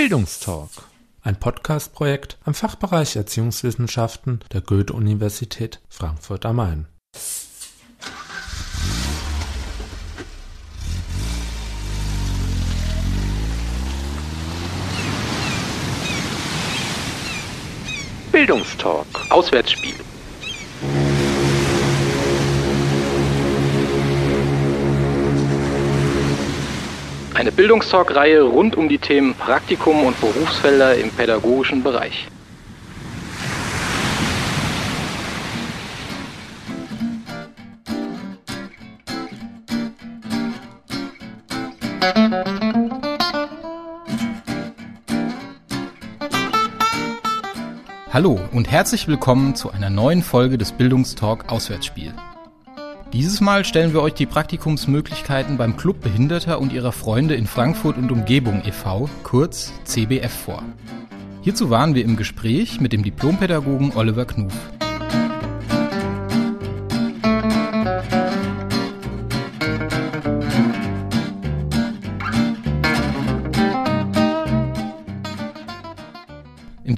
Bildungstalk, ein Podcast-Projekt am Fachbereich Erziehungswissenschaften der Goethe-Universität Frankfurt am Main. Bildungstalk, Auswärtsspiel. Eine Bildungstalk-Reihe rund um die Themen Praktikum und Berufsfelder im pädagogischen Bereich. Hallo und herzlich willkommen zu einer neuen Folge des Bildungstalk Auswärtsspiel. Dieses Mal stellen wir euch die Praktikumsmöglichkeiten beim Club Behinderter und ihrer Freunde in Frankfurt und Umgebung e.V., kurz CBF vor. Hierzu waren wir im Gespräch mit dem Diplompädagogen Oliver Knuf.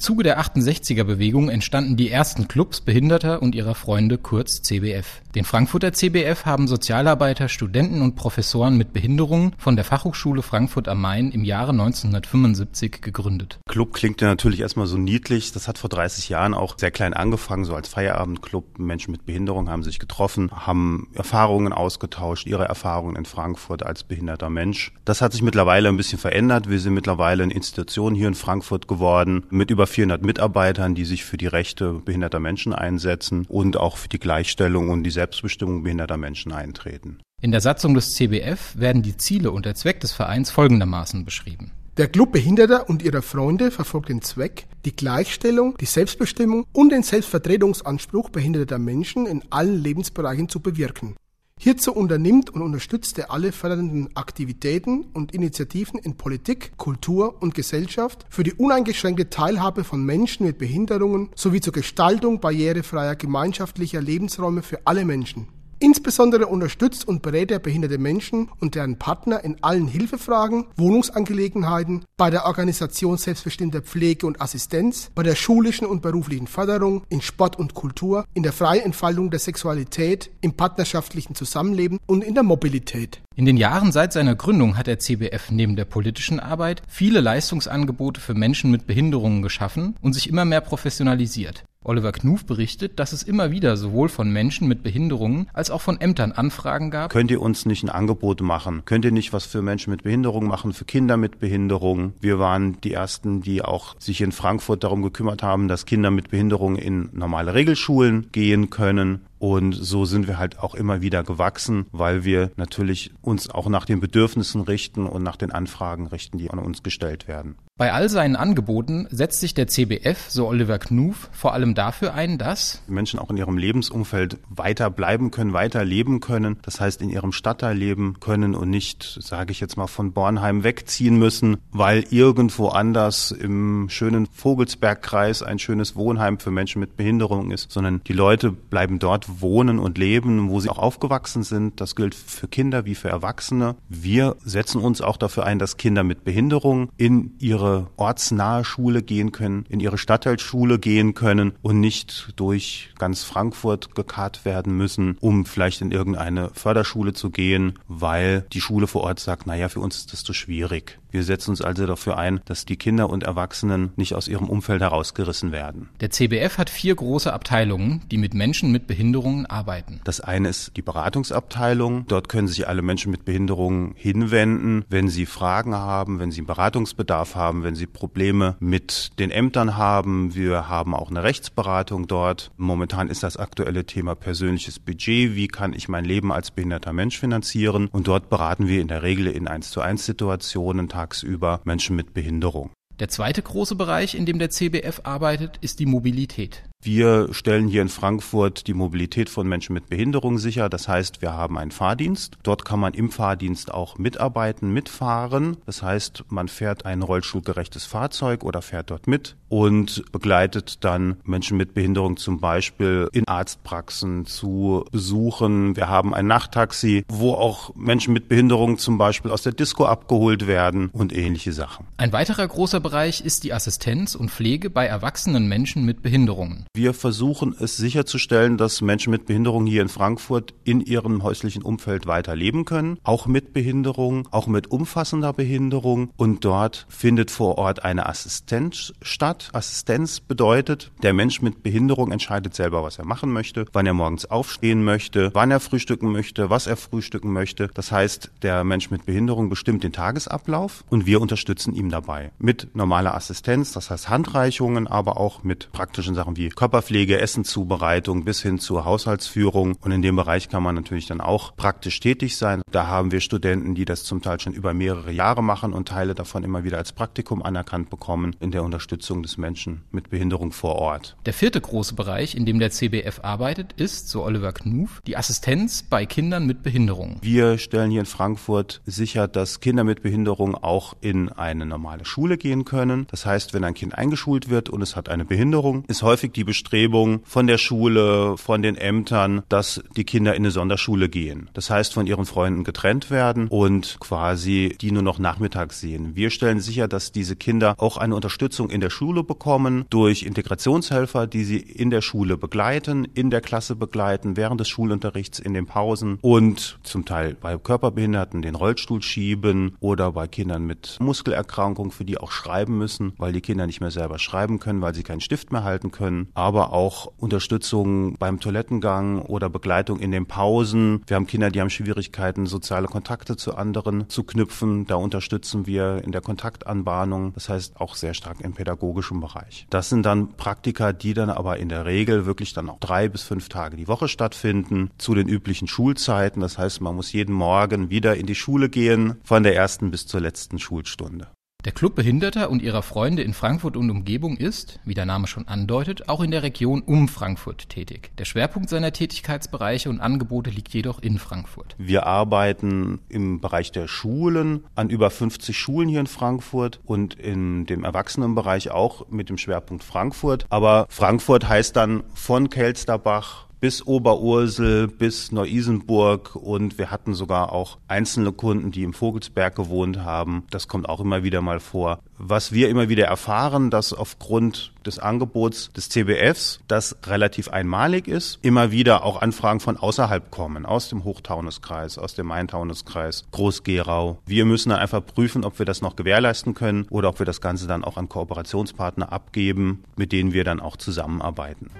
Zuge der 68er-Bewegung entstanden die ersten Clubs Behinderter und ihrer Freunde, kurz CBF. Den Frankfurter CBF haben Sozialarbeiter, Studenten und Professoren mit Behinderungen von der Fachhochschule Frankfurt am Main im Jahre 1975 gegründet. Club klingt ja natürlich erstmal so niedlich. Das hat vor 30 Jahren auch sehr klein angefangen, so als Feierabendclub. Menschen mit Behinderung haben sich getroffen, haben Erfahrungen ausgetauscht, ihre Erfahrungen in Frankfurt als behinderter Mensch. Das hat sich mittlerweile ein bisschen verändert. Wir sind mittlerweile eine Institution hier in Frankfurt geworden mit über 400 Mitarbeitern, die sich für die Rechte behinderter Menschen einsetzen und auch für die Gleichstellung und die Selbstbestimmung behinderter Menschen eintreten. In der Satzung des CBF werden die Ziele und der Zweck des Vereins folgendermaßen beschrieben. Der Club Behinderter und ihrer Freunde verfolgt den Zweck, die Gleichstellung, die Selbstbestimmung und den Selbstvertretungsanspruch behinderter Menschen in allen Lebensbereichen zu bewirken. Hierzu unternimmt und unterstützt er alle fördernden Aktivitäten und Initiativen in Politik, Kultur und Gesellschaft für die uneingeschränkte Teilhabe von Menschen mit Behinderungen sowie zur Gestaltung barrierefreier gemeinschaftlicher Lebensräume für alle Menschen. Insbesondere unterstützt und berät er behinderte Menschen und deren Partner in allen Hilfefragen, Wohnungsangelegenheiten, bei der Organisation selbstbestimmter Pflege und Assistenz, bei der schulischen und beruflichen Förderung, in Sport und Kultur, in der freien Entfaltung der Sexualität, im partnerschaftlichen Zusammenleben und in der Mobilität. In den Jahren seit seiner Gründung hat der CBF neben der politischen Arbeit viele Leistungsangebote für Menschen mit Behinderungen geschaffen und sich immer mehr professionalisiert. Oliver Knuf berichtet, dass es immer wieder sowohl von Menschen mit Behinderungen als auch von Ämtern Anfragen gab. Könnt ihr uns nicht ein Angebot machen? Könnt ihr nicht was für Menschen mit Behinderungen machen, für Kinder mit Behinderungen? Wir waren die ersten, die auch sich in Frankfurt darum gekümmert haben, dass Kinder mit Behinderungen in normale Regelschulen gehen können. Und so sind wir halt auch immer wieder gewachsen, weil wir natürlich uns auch nach den Bedürfnissen richten und nach den Anfragen richten, die an uns gestellt werden. Bei all seinen Angeboten setzt sich der CBF, so Oliver Knuf, vor allem dafür ein, dass Menschen auch in ihrem Lebensumfeld weiter bleiben können, weiter leben können. Das heißt, in ihrem Stadtteil leben können und nicht, sage ich jetzt mal, von Bornheim wegziehen müssen, weil irgendwo anders im schönen Vogelsbergkreis ein schönes Wohnheim für Menschen mit Behinderung ist, sondern die Leute bleiben dort wohnen und leben, wo sie auch aufgewachsen sind. Das gilt für Kinder wie für Erwachsene. Wir setzen uns auch dafür ein, dass Kinder mit Behinderung in ihre ortsnahe Schule gehen können, in ihre Stadtteilschule gehen können und nicht durch ganz Frankfurt gekarrt werden müssen, um vielleicht in irgendeine Förderschule zu gehen, weil die Schule vor Ort sagt, naja, für uns ist das zu schwierig. Wir setzen uns also dafür ein, dass die Kinder und Erwachsenen nicht aus ihrem Umfeld herausgerissen werden. Der CBF hat vier große Abteilungen, die mit Menschen mit Behinderungen arbeiten. Das eine ist die Beratungsabteilung. Dort können sich alle Menschen mit Behinderungen hinwenden, wenn sie Fragen haben, wenn sie einen Beratungsbedarf haben, wenn sie Probleme mit den Ämtern haben. Wir haben auch eine Rechtsberatung dort. Momentan ist das aktuelle Thema persönliches Budget. Wie kann ich mein Leben als behinderter Mensch finanzieren? Und dort beraten wir in der Regel in 1 zu 1 Situationen tagsüber Menschen mit Behinderung. Der zweite große Bereich, in dem der CBF arbeitet, ist die Mobilität. Wir stellen hier in Frankfurt die Mobilität von Menschen mit Behinderung sicher. Das heißt, wir haben einen Fahrdienst. Dort kann man im Fahrdienst auch mitarbeiten, mitfahren. Das heißt, man fährt ein rollstuhlgerechtes Fahrzeug oder fährt dort mit und begleitet dann Menschen mit Behinderung zum Beispiel in Arztpraxen zu Besuchen. Wir haben ein Nachttaxi, wo auch Menschen mit Behinderung zum Beispiel aus der Disco abgeholt werden und ähnliche Sachen. Ein weiterer großer Bereich ist die Assistenz und Pflege bei erwachsenen Menschen mit Behinderungen. Wir versuchen es sicherzustellen, dass Menschen mit Behinderung hier in Frankfurt in ihrem häuslichen Umfeld weiter leben können, auch mit Behinderung, auch mit umfassender Behinderung. Und dort findet vor Ort eine Assistenz statt Assistenz bedeutet, der Mensch mit Behinderung entscheidet selber, was er machen möchte, wann er morgens aufstehen möchte, wann er frühstücken möchte, was er frühstücken möchte. Das heißt, der Mensch mit Behinderung bestimmt den Tagesablauf und wir unterstützen ihm dabei. Mit normaler Assistenz, das heißt Handreichungen, aber auch mit praktischen Sachen wie Körperpflege, Essenzubereitung bis hin zur Haushaltsführung. Und in dem Bereich kann man natürlich dann auch praktisch tätig sein. Da haben wir Studenten, die das zum Teil schon über mehrere Jahre machen und Teile davon immer wieder als Praktikum anerkannt bekommen in der Unterstützung des Menschen mit Behinderung vor Ort. Der vierte große Bereich, in dem der CBF arbeitet, ist, so Oliver Knuf, die Assistenz bei Kindern mit Behinderung. Wir stellen hier in Frankfurt sicher, dass Kinder mit Behinderung auch in eine normale Schule gehen können. Das heißt, wenn ein Kind eingeschult wird und es hat eine Behinderung, ist häufig die Bestrebung von der Schule, von den Ämtern, dass die Kinder in eine Sonderschule gehen. Das heißt, von ihren Freunden getrennt werden und quasi die nur noch nachmittags sehen. Wir stellen sicher, dass diese Kinder auch eine Unterstützung in der Schule bekommen durch Integrationshelfer, die sie in der Schule begleiten, in der Klasse begleiten, während des Schulunterrichts, in den Pausen und zum Teil bei Körperbehinderten den Rollstuhl schieben oder bei Kindern mit Muskelerkrankung, für die auch schreiben müssen, weil die Kinder nicht mehr selber schreiben können, weil sie keinen Stift mehr halten können, aber auch Unterstützung beim Toilettengang oder Begleitung in den Pausen. Wir haben Kinder, die haben Schwierigkeiten, soziale Kontakte zu anderen zu knüpfen. Da unterstützen wir in der Kontaktanbahnung. Das heißt auch sehr stark im pädagogischen Bereich. Das sind dann Praktika, die dann aber in der Regel wirklich dann auch drei bis fünf Tage die Woche stattfinden, zu den üblichen Schulzeiten. Das heißt, man muss jeden Morgen wieder in die Schule gehen, von der ersten bis zur letzten Schulstunde. Der Club Behinderter und ihrer Freunde in Frankfurt und Umgebung ist, wie der Name schon andeutet, auch in der Region um Frankfurt tätig. Der Schwerpunkt seiner Tätigkeitsbereiche und Angebote liegt jedoch in Frankfurt. Wir arbeiten im Bereich der Schulen an über 50 Schulen hier in Frankfurt und in dem Erwachsenenbereich auch mit dem Schwerpunkt Frankfurt. Aber Frankfurt heißt dann von Kelsterbach bis Oberursel, bis Neu-Isenburg und wir hatten sogar auch einzelne Kunden, die im Vogelsberg gewohnt haben. Das kommt auch immer wieder mal vor. Was wir immer wieder erfahren, dass aufgrund des Angebots des CBFs, das relativ einmalig ist, immer wieder auch Anfragen von außerhalb kommen, aus dem Hochtaunuskreis, aus dem Main-Taunus-Kreis, Groß-Gerau. Wir müssen dann einfach prüfen, ob wir das noch gewährleisten können oder ob wir das Ganze dann auch an Kooperationspartner abgeben, mit denen wir dann auch zusammenarbeiten.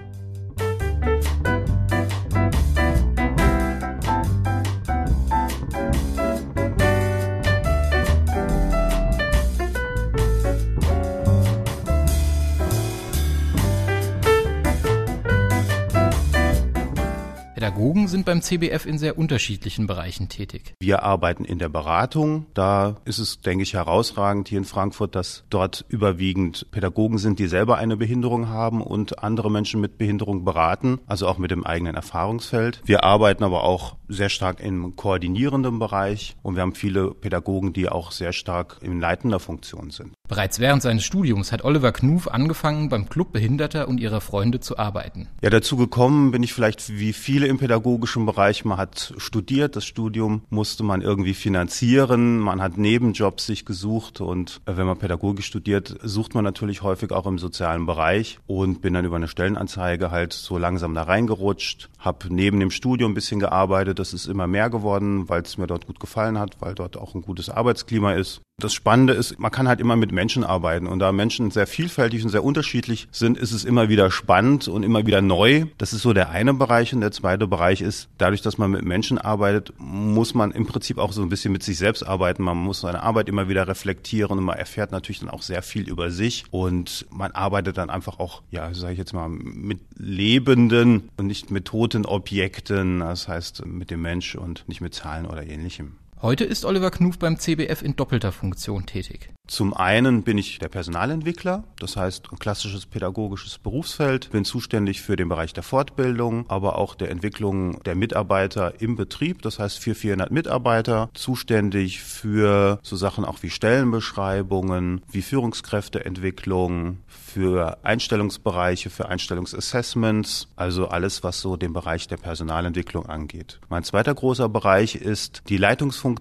Sind beim CBF in sehr unterschiedlichen Bereichen tätig. Wir arbeiten in der Beratung. Da ist es, denke ich, herausragend hier in Frankfurt, dass dort überwiegend Pädagogen sind, die selber eine Behinderung haben und andere Menschen mit Behinderung beraten, also auch mit dem eigenen Erfahrungsfeld. Wir arbeiten aber auch sehr stark im koordinierenden Bereich und wir haben viele Pädagogen, die auch sehr stark in leitender Funktion sind. Bereits während seines Studiums hat Oliver Knuf angefangen, beim Club Behinderter und ihrer Freunde zu arbeiten. Ja, dazu gekommen bin ich vielleicht wie viele im pädagogischen Bereich. Man hat studiert, das Studium musste man irgendwie finanzieren, man hat Nebenjobs sich gesucht und äh, wenn man Pädagogik studiert, sucht man natürlich häufig auch im sozialen Bereich und bin dann über eine Stellenanzeige halt so langsam da reingerutscht, habe neben dem Studium ein bisschen gearbeitet, das ist immer mehr geworden, weil es mir dort gut gefallen hat, weil dort auch ein gutes Arbeitsklima ist. Das Spannende ist, man kann halt immer mit Menschen arbeiten und da Menschen sehr vielfältig und sehr unterschiedlich sind, ist es immer wieder spannend und immer wieder neu. Das ist so der eine Bereich und der zweite Bereich ist, dadurch, dass man mit Menschen arbeitet, muss man im Prinzip auch so ein bisschen mit sich selbst arbeiten. Man muss seine Arbeit immer wieder reflektieren und man erfährt natürlich dann auch sehr viel über sich und man arbeitet dann einfach auch, ja, sage ich jetzt mal, mit lebenden und nicht mit toten Objekten, das heißt mit dem Mensch und nicht mit Zahlen oder ähnlichem. Heute ist Oliver Knuf beim CBF in doppelter Funktion tätig. Zum einen bin ich der Personalentwickler, das heißt ein klassisches pädagogisches Berufsfeld, bin zuständig für den Bereich der Fortbildung, aber auch der Entwicklung der Mitarbeiter im Betrieb, das heißt für 400 Mitarbeiter, zuständig für so Sachen auch wie Stellenbeschreibungen, wie Führungskräfteentwicklung, für Einstellungsbereiche, für Einstellungsassessments, also alles, was so den Bereich der Personalentwicklung angeht. Mein zweiter großer Bereich ist die Leitungsfunktion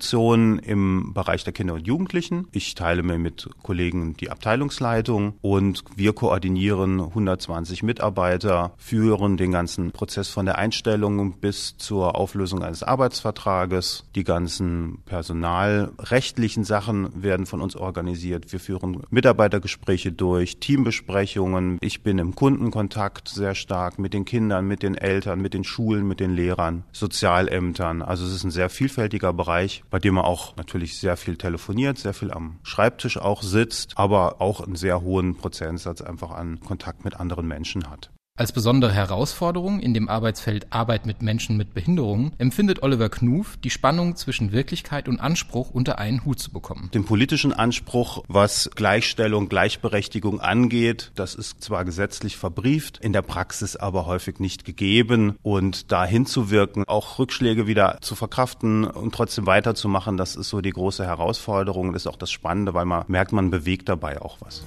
im Bereich der Kinder und Jugendlichen. Ich teile mir mit Kollegen die Abteilungsleitung und wir koordinieren 120 Mitarbeiter, führen den ganzen Prozess von der Einstellung bis zur Auflösung eines Arbeitsvertrages. Die ganzen personalrechtlichen Sachen werden von uns organisiert. Wir führen Mitarbeitergespräche durch, Teambesprechungen Besprechungen. Ich bin im Kundenkontakt sehr stark mit den Kindern, mit den Eltern, mit den Schulen, mit den Lehrern, Sozialämtern. Also es ist ein sehr vielfältiger Bereich, bei dem man auch natürlich sehr viel telefoniert, sehr viel am Schreibtisch auch sitzt, aber auch einen sehr hohen Prozentsatz einfach an Kontakt mit anderen Menschen hat. Als besondere Herausforderung in dem Arbeitsfeld Arbeit mit Menschen mit Behinderungen empfindet Oliver Knuf die Spannung zwischen Wirklichkeit und Anspruch unter einen Hut zu bekommen. Den politischen Anspruch, was Gleichstellung, Gleichberechtigung angeht, das ist zwar gesetzlich verbrieft, in der Praxis aber häufig nicht gegeben und da hinzuwirken, auch Rückschläge wieder zu verkraften und trotzdem weiterzumachen, das ist so die große Herausforderung, das ist auch das Spannende, weil man merkt, man bewegt dabei auch was.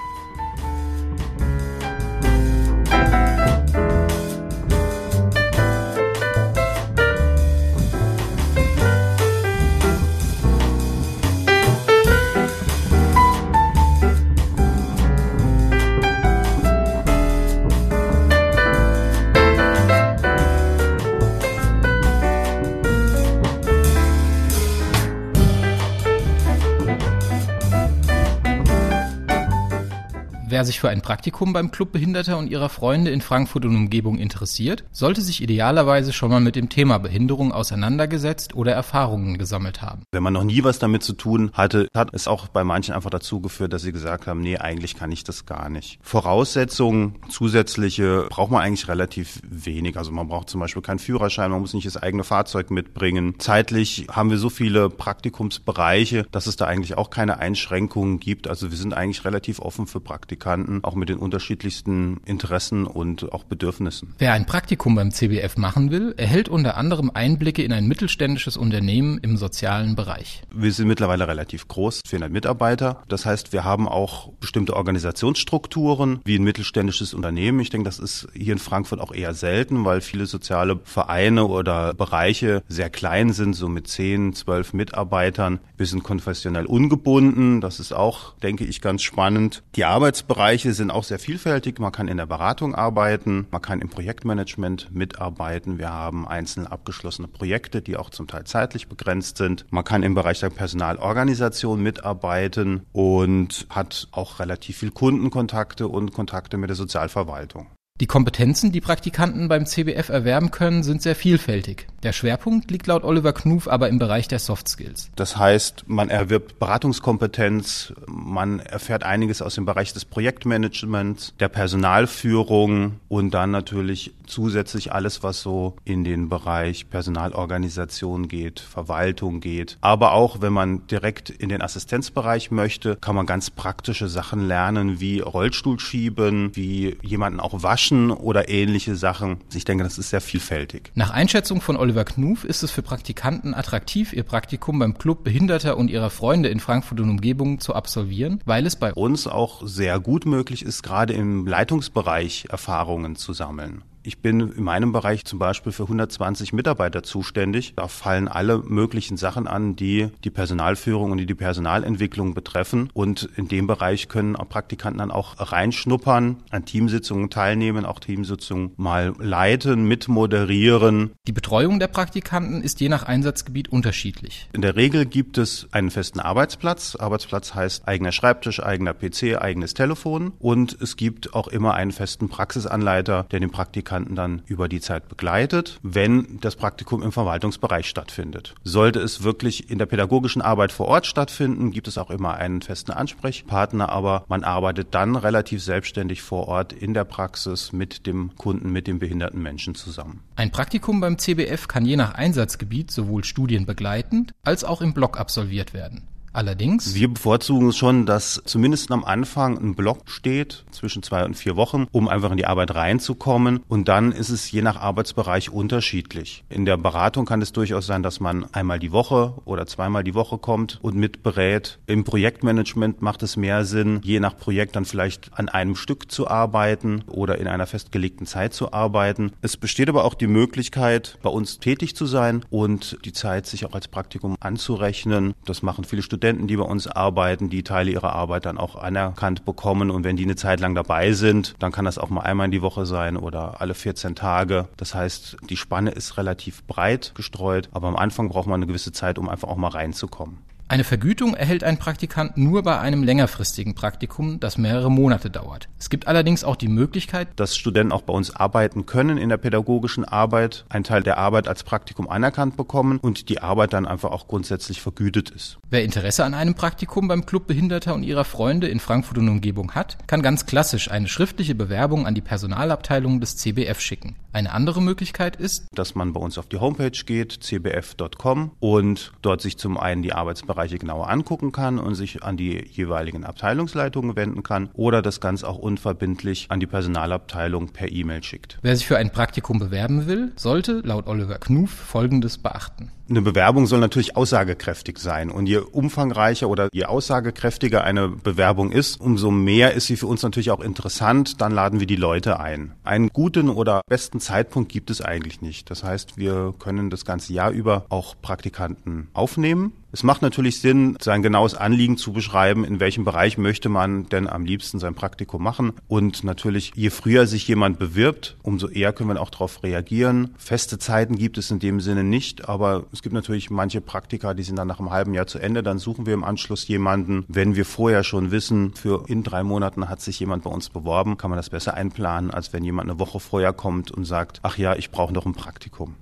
Wer sich für ein Praktikum beim Club Behinderter und ihrer Freunde in Frankfurt und Umgebung interessiert, sollte sich idealerweise schon mal mit dem Thema Behinderung auseinandergesetzt oder Erfahrungen gesammelt haben. Wenn man noch nie was damit zu tun hatte, hat es auch bei manchen einfach dazu geführt, dass sie gesagt haben, nee, eigentlich kann ich das gar nicht. Voraussetzungen, zusätzliche, braucht man eigentlich relativ wenig. Also man braucht zum Beispiel keinen Führerschein, man muss nicht das eigene Fahrzeug mitbringen. Zeitlich haben wir so viele Praktikumsbereiche, dass es da eigentlich auch keine Einschränkungen gibt. Also wir sind eigentlich relativ offen für Praktika. Praktikanten, auch mit den unterschiedlichsten Interessen und auch Bedürfnissen. Wer ein Praktikum beim CBF machen will, erhält unter anderem Einblicke in ein mittelständisches Unternehmen im sozialen Bereich. Wir sind mittlerweile relativ groß, 400 Mitarbeiter. Das heißt, wir haben auch bestimmte Organisationsstrukturen wie ein mittelständisches Unternehmen. Ich denke, das ist hier in Frankfurt auch eher selten, weil viele soziale Vereine oder Bereiche sehr klein sind, so mit 10, 12 Mitarbeitern. Wir sind konfessionell ungebunden. Das ist auch, denke ich, ganz spannend. Die Arbeitsbereiche Bereiche sind auch sehr vielfältig. Man kann in der Beratung arbeiten, man kann im Projektmanagement mitarbeiten. Wir haben einzelne abgeschlossene Projekte, die auch zum Teil zeitlich begrenzt sind. Man kann im Bereich der Personalorganisation mitarbeiten und hat auch relativ viel Kundenkontakte und Kontakte mit der Sozialverwaltung. Die Kompetenzen, die Praktikanten beim CBF erwerben können, sind sehr vielfältig. Der Schwerpunkt liegt laut Oliver Knuf aber im Bereich der Soft Skills. Das heißt, man erwirbt Beratungskompetenz, man erfährt einiges aus dem Bereich des Projektmanagements, der Personalführung und dann natürlich zusätzlich alles, was so in den Bereich Personalorganisation geht, Verwaltung geht. Aber auch, wenn man direkt in den Assistenzbereich möchte, kann man ganz praktische Sachen lernen, wie Rollstuhl schieben, wie jemanden auch waschen oder ähnliche Sachen. Ich denke, das ist sehr vielfältig. Nach Einschätzung von Oliver Knuf ist es für Praktikanten attraktiv, ihr Praktikum beim Club Behinderter und ihrer Freunde in Frankfurt und Umgebung zu absolvieren, weil es bei uns auch sehr gut möglich ist, gerade im Leitungsbereich Erfahrungen zu sammeln. Ich bin in meinem Bereich zum Beispiel für 120 Mitarbeiter zuständig. Da fallen alle möglichen Sachen an, die die Personalführung und die die Personalentwicklung betreffen. Und in dem Bereich können Praktikanten dann auch reinschnuppern, an Teamsitzungen teilnehmen, auch Teamsitzungen mal leiten, mitmoderieren. Die Betreuung der Praktikanten ist je nach Einsatzgebiet unterschiedlich. In der Regel gibt es einen festen Arbeitsplatz. Arbeitsplatz heißt eigener Schreibtisch, eigener PC, eigenes Telefon. Und es gibt auch immer einen festen Praxisanleiter, der den Praktikanten Praktikanten dann über die Zeit begleitet, wenn das Praktikum im Verwaltungsbereich stattfindet. Sollte es wirklich in der pädagogischen Arbeit vor Ort stattfinden, gibt es auch immer einen festen Ansprechpartner, aber man arbeitet dann relativ selbstständig vor Ort in der Praxis mit dem Kunden, mit dem behinderten Menschen zusammen. Ein Praktikum beim CBF kann je nach Einsatzgebiet sowohl studienbegleitend als auch im Block absolviert werden. Allerdings. Wir bevorzugen es schon, dass zumindest am Anfang ein Block steht, zwischen zwei und vier Wochen, um einfach in die Arbeit reinzukommen. Und dann ist es je nach Arbeitsbereich unterschiedlich. In der Beratung kann es durchaus sein, dass man einmal die Woche oder zweimal die Woche kommt und mitberät. Im Projektmanagement macht es mehr Sinn, je nach Projekt dann vielleicht an einem Stück zu arbeiten oder in einer festgelegten Zeit zu arbeiten. Es besteht aber auch die Möglichkeit, bei uns tätig zu sein und die Zeit sich auch als Praktikum anzurechnen. Das machen viele Studenten Studenten, die bei uns arbeiten, die Teile ihrer Arbeit dann auch anerkannt bekommen. Und wenn die eine Zeit lang dabei sind, dann kann das auch mal einmal in die Woche sein oder alle 14 Tage. Das heißt, die Spanne ist relativ breit gestreut, aber am Anfang braucht man eine gewisse Zeit, um einfach auch mal reinzukommen. Eine Vergütung erhält ein Praktikant nur bei einem längerfristigen Praktikum, das mehrere Monate dauert. Es gibt allerdings auch die Möglichkeit, dass Studenten auch bei uns arbeiten können in der pädagogischen Arbeit, einen Teil der Arbeit als Praktikum anerkannt bekommen und die Arbeit dann einfach auch grundsätzlich vergütet ist. Wer Interesse an einem Praktikum beim Club Behinderter und ihrer Freunde in Frankfurt und Umgebung hat, kann ganz klassisch eine schriftliche Bewerbung an die Personalabteilung des CBF schicken. Eine andere Möglichkeit ist, dass man bei uns auf die Homepage geht, cbf.com und dort sich zum einen die Arbeitsbereiche Bereiche genauer angucken kann und sich an die jeweiligen Abteilungsleitungen wenden kann oder das Ganze auch unverbindlich an die Personalabteilung per E-Mail schickt. Wer sich für ein Praktikum bewerben will, sollte laut Oliver Knuf Folgendes beachten. Eine Bewerbung soll natürlich aussagekräftig sein. Und je umfangreicher oder je aussagekräftiger eine Bewerbung ist, umso mehr ist sie für uns natürlich auch interessant. Dann laden wir die Leute ein. Einen guten oder besten Zeitpunkt gibt es eigentlich nicht. Das heißt, wir können das ganze Jahr über auch Praktikanten aufnehmen. Es macht natürlich Sinn, sein genaues Anliegen zu beschreiben, in welchem Bereich möchte man denn am liebsten sein Praktikum machen. Und natürlich, je früher sich jemand bewirbt, umso eher können wir auch darauf reagieren. Feste Zeiten gibt es in dem Sinne nicht, aber es gibt natürlich manche Praktika, die sind dann nach einem halben Jahr zu Ende. Dann suchen wir im Anschluss jemanden. Wenn wir vorher schon wissen, für in drei Monaten hat sich jemand bei uns beworben, kann man das besser einplanen, als wenn jemand eine Woche vorher kommt und sagt, ach ja, ich brauche noch ein Praktikum.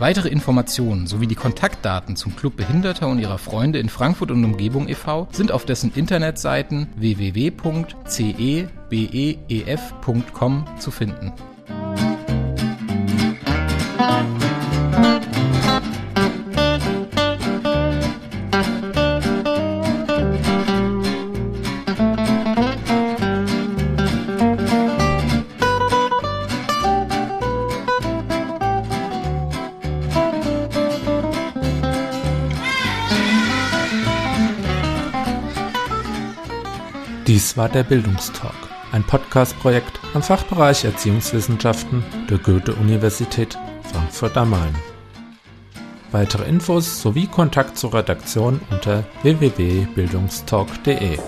Weitere Informationen sowie die Kontaktdaten zum Club Behinderter und ihrer Freunde in Frankfurt und Umgebung e.V. sind auf dessen Internetseiten www.cebeef.com zu finden. Dies war der Bildungstalk, ein Podcast-Projekt am Fachbereich Erziehungswissenschaften der Goethe-Universität Frankfurt am Main. Weitere Infos sowie Kontakt zur Redaktion unter www.bildungstalk.de.